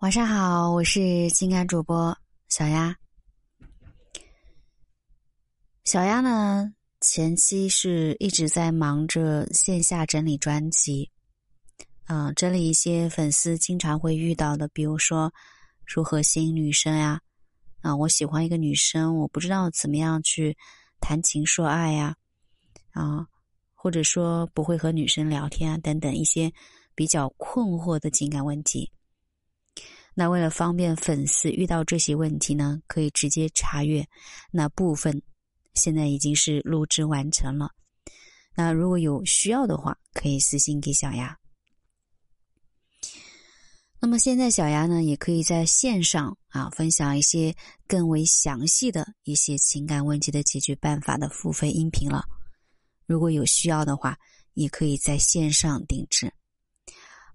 晚上好，我是情感主播小丫。小丫呢，前期是一直在忙着线下整理专辑，嗯，整理一些粉丝经常会遇到的，比如说如何吸引女生呀，啊，我喜欢一个女生，我不知道怎么样去谈情说爱呀，啊，或者说不会和女生聊天啊，等等一些。比较困惑的情感问题，那为了方便粉丝遇到这些问题呢，可以直接查阅那部分，现在已经是录制完成了。那如果有需要的话，可以私信给小丫。那么现在小丫呢，也可以在线上啊分享一些更为详细的一些情感问题的解决办法的付费音频了。如果有需要的话，也可以在线上定制。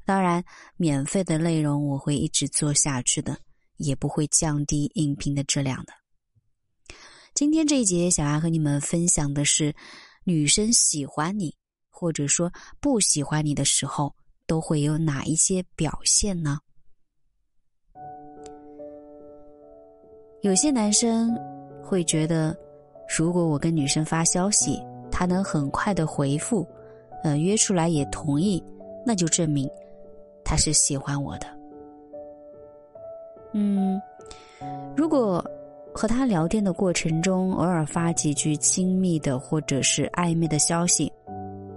当然，免费的内容我会一直做下去的，也不会降低音频的质量的。今天这一节，小丫和你们分享的是，女生喜欢你或者说不喜欢你的时候，都会有哪一些表现呢？有些男生会觉得，如果我跟女生发消息，她能很快的回复，呃，约出来也同意，那就证明。他是喜欢我的，嗯，如果和他聊天的过程中偶尔发几句亲密的或者是暧昧的消息，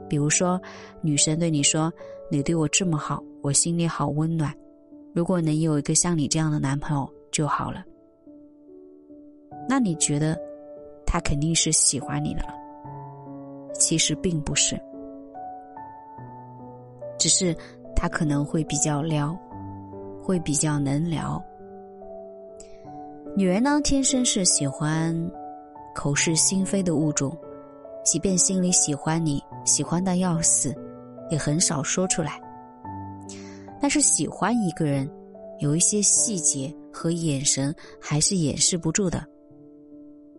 比如说女生对你说：“你对我这么好，我心里好温暖。如果能有一个像你这样的男朋友就好了。”那你觉得他肯定是喜欢你的了？其实并不是，只是。他可能会比较撩，会比较能聊。女人呢，天生是喜欢口是心非的物种，即便心里喜欢你，喜欢的要死，也很少说出来。但是喜欢一个人，有一些细节和眼神还是掩饰不住的。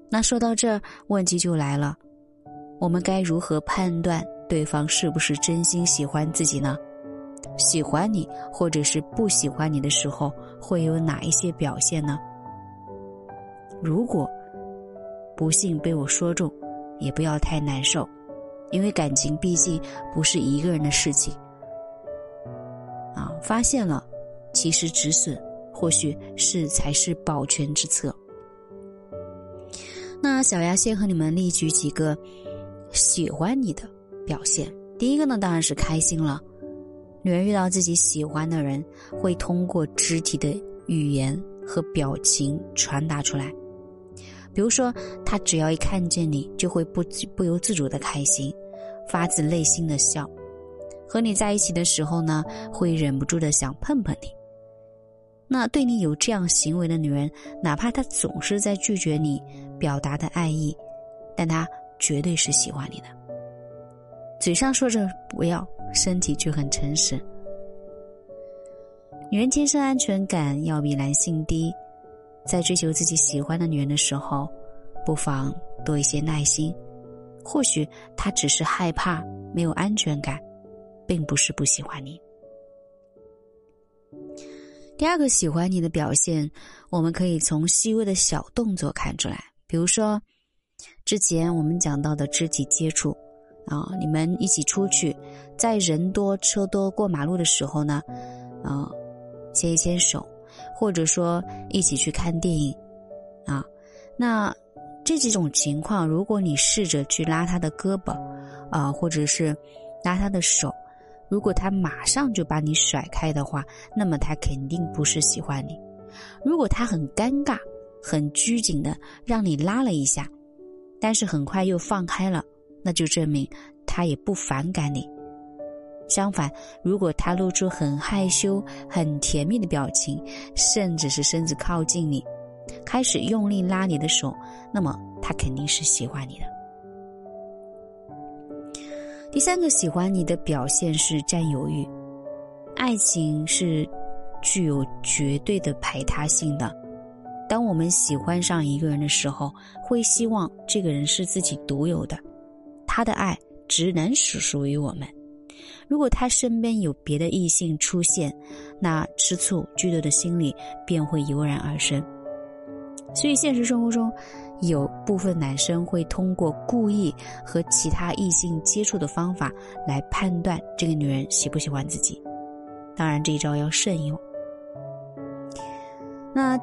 那说到这儿，问题就来了：我们该如何判断对方是不是真心喜欢自己呢？喜欢你，或者是不喜欢你的时候，会有哪一些表现呢？如果不幸被我说中，也不要太难受，因为感情毕竟不是一个人的事情。啊，发现了，其实止损或许是才是保全之策。那小丫先和你们例举几个喜欢你的表现。第一个呢，当然是开心了。女人遇到自己喜欢的人，会通过肢体的语言和表情传达出来。比如说，她只要一看见你，就会不不由自主的开心，发自内心的笑。和你在一起的时候呢，会忍不住的想碰碰你。那对你有这样行为的女人，哪怕她总是在拒绝你表达的爱意，但她绝对是喜欢你的。嘴上说着不要。身体却很诚实。女人天生安全感要比男性低，在追求自己喜欢的女人的时候，不妨多一些耐心。或许她只是害怕没有安全感，并不是不喜欢你。第二个喜欢你的表现，我们可以从细微的小动作看出来，比如说之前我们讲到的肢体接触。啊，你们一起出去，在人多车多过马路的时候呢，啊，牵一牵手，或者说一起去看电影，啊，那这几种情况，如果你试着去拉他的胳膊，啊，或者是拉他的手，如果他马上就把你甩开的话，那么他肯定不是喜欢你。如果他很尴尬、很拘谨的让你拉了一下，但是很快又放开了。那就证明他也不反感你。相反，如果他露出很害羞、很甜蜜的表情，甚至是身子靠近你，开始用力拉你的手，那么他肯定是喜欢你的。第三个喜欢你的表现是占有欲。爱情是具有绝对的排他性的。当我们喜欢上一个人的时候，会希望这个人是自己独有的。他的爱只能是属于我们，如果他身边有别的异性出现，那吃醋、嫉妒的心理便会油然而生。所以，现实生活中，有部分男生会通过故意和其他异性接触的方法来判断这个女人喜不喜欢自己。当然，这一招要慎用。那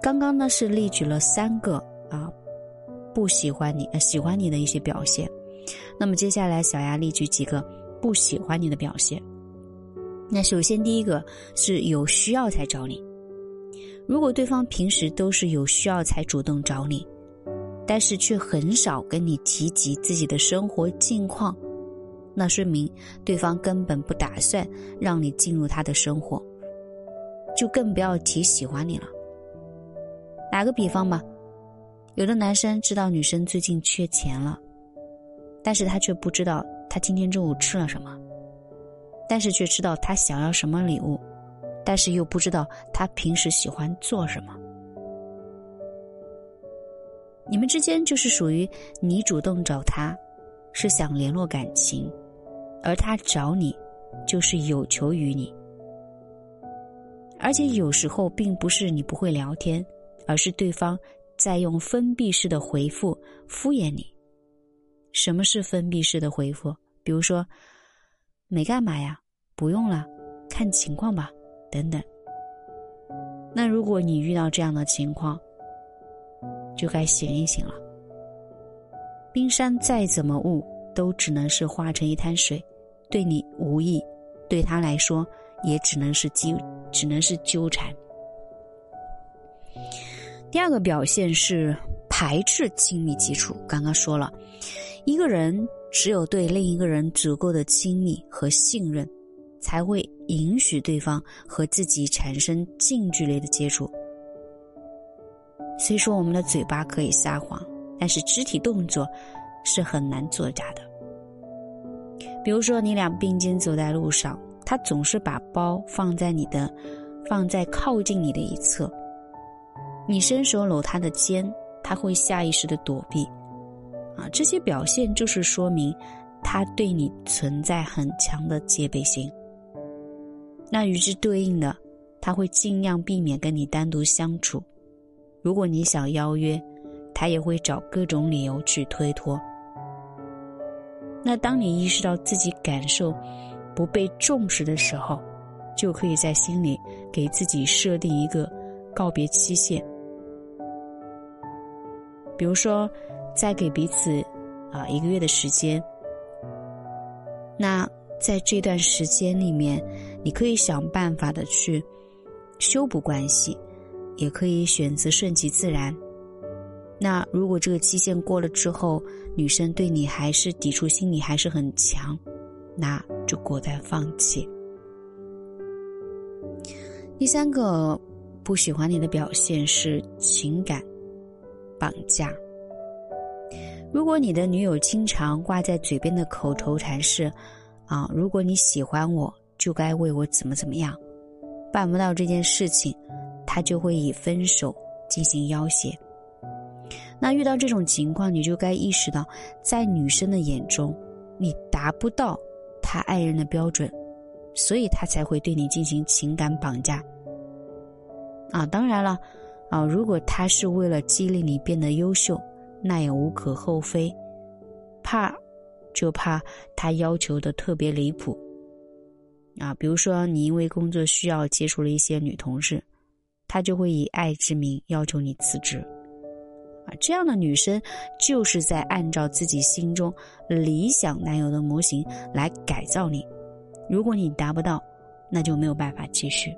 刚刚呢是例举了三个啊不喜欢你、呃喜欢你的一些表现。那么接下来，小丫例举几个不喜欢你的表现。那首先第一个是有需要才找你。如果对方平时都是有需要才主动找你，但是却很少跟你提及自己的生活近况，那说明对方根本不打算让你进入他的生活，就更不要提喜欢你了。打个比方吧，有的男生知道女生最近缺钱了，但是他却不知道他今天中午吃了什么，但是却知道他想要什么礼物。但是又不知道他平时喜欢做什么，你们之间就是属于你主动找他，是想联络感情，而他找你，就是有求于你。而且有时候并不是你不会聊天，而是对方在用封闭式的回复敷衍你。什么是封闭式的回复？比如说，没干嘛呀，不用了，看情况吧。等等，那如果你遇到这样的情况，就该醒一醒了。冰山再怎么雾，都只能是化成一滩水，对你无益，对他来说也只能是纠，只能是纠缠。第二个表现是排斥亲密接触。刚刚说了，一个人只有对另一个人足够的亲密和信任。才会允许对方和自己产生近距离的接触。虽说我们的嘴巴可以撒谎，但是肢体动作是很难作假的。比如说，你俩并肩走在路上，他总是把包放在你的，放在靠近你的一侧，你伸手搂他的肩，他会下意识的躲避。啊，这些表现就是说明他对你存在很强的戒备心。那与之对应的，他会尽量避免跟你单独相处。如果你想邀约，他也会找各种理由去推脱。那当你意识到自己感受不被重视的时候，就可以在心里给自己设定一个告别期限。比如说，再给彼此啊一个月的时间。那。在这段时间里面，你可以想办法的去修补关系，也可以选择顺其自然。那如果这个期限过了之后，女生对你还是抵触心理还是很强，那就果断放弃。第三个不喜欢你的表现是情感绑架。如果你的女友经常挂在嘴边的口头禅是。啊，如果你喜欢我，就该为我怎么怎么样，办不到这件事情，他就会以分手进行要挟。那遇到这种情况，你就该意识到，在女生的眼中，你达不到他爱人的标准，所以他才会对你进行情感绑架。啊，当然了，啊，如果他是为了激励你变得优秀，那也无可厚非，怕。就怕他要求的特别离谱，啊，比如说你因为工作需要接触了一些女同事，他就会以爱之名要求你辞职，啊，这样的女生就是在按照自己心中理想男友的模型来改造你，如果你达不到，那就没有办法继续。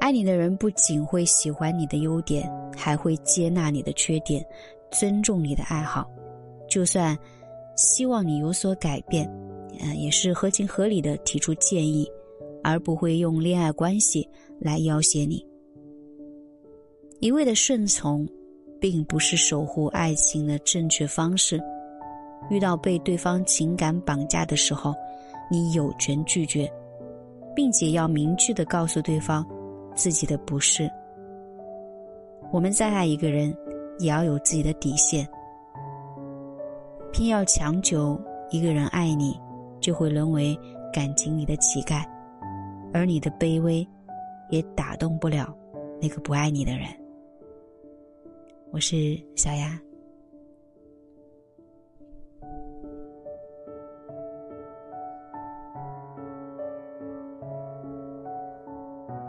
爱你的人不仅会喜欢你的优点，还会接纳你的缺点，尊重你的爱好。就算希望你有所改变，嗯，也是合情合理的提出建议，而不会用恋爱关系来要挟你。一味的顺从，并不是守护爱情的正确方式。遇到被对方情感绑架的时候，你有权拒绝，并且要明确的告诉对方自己的不是。我们再爱一个人，也要有自己的底线。偏要强求，一个人爱你，就会沦为感情里的乞丐，而你的卑微，也打动不了那个不爱你的人。我是小丫。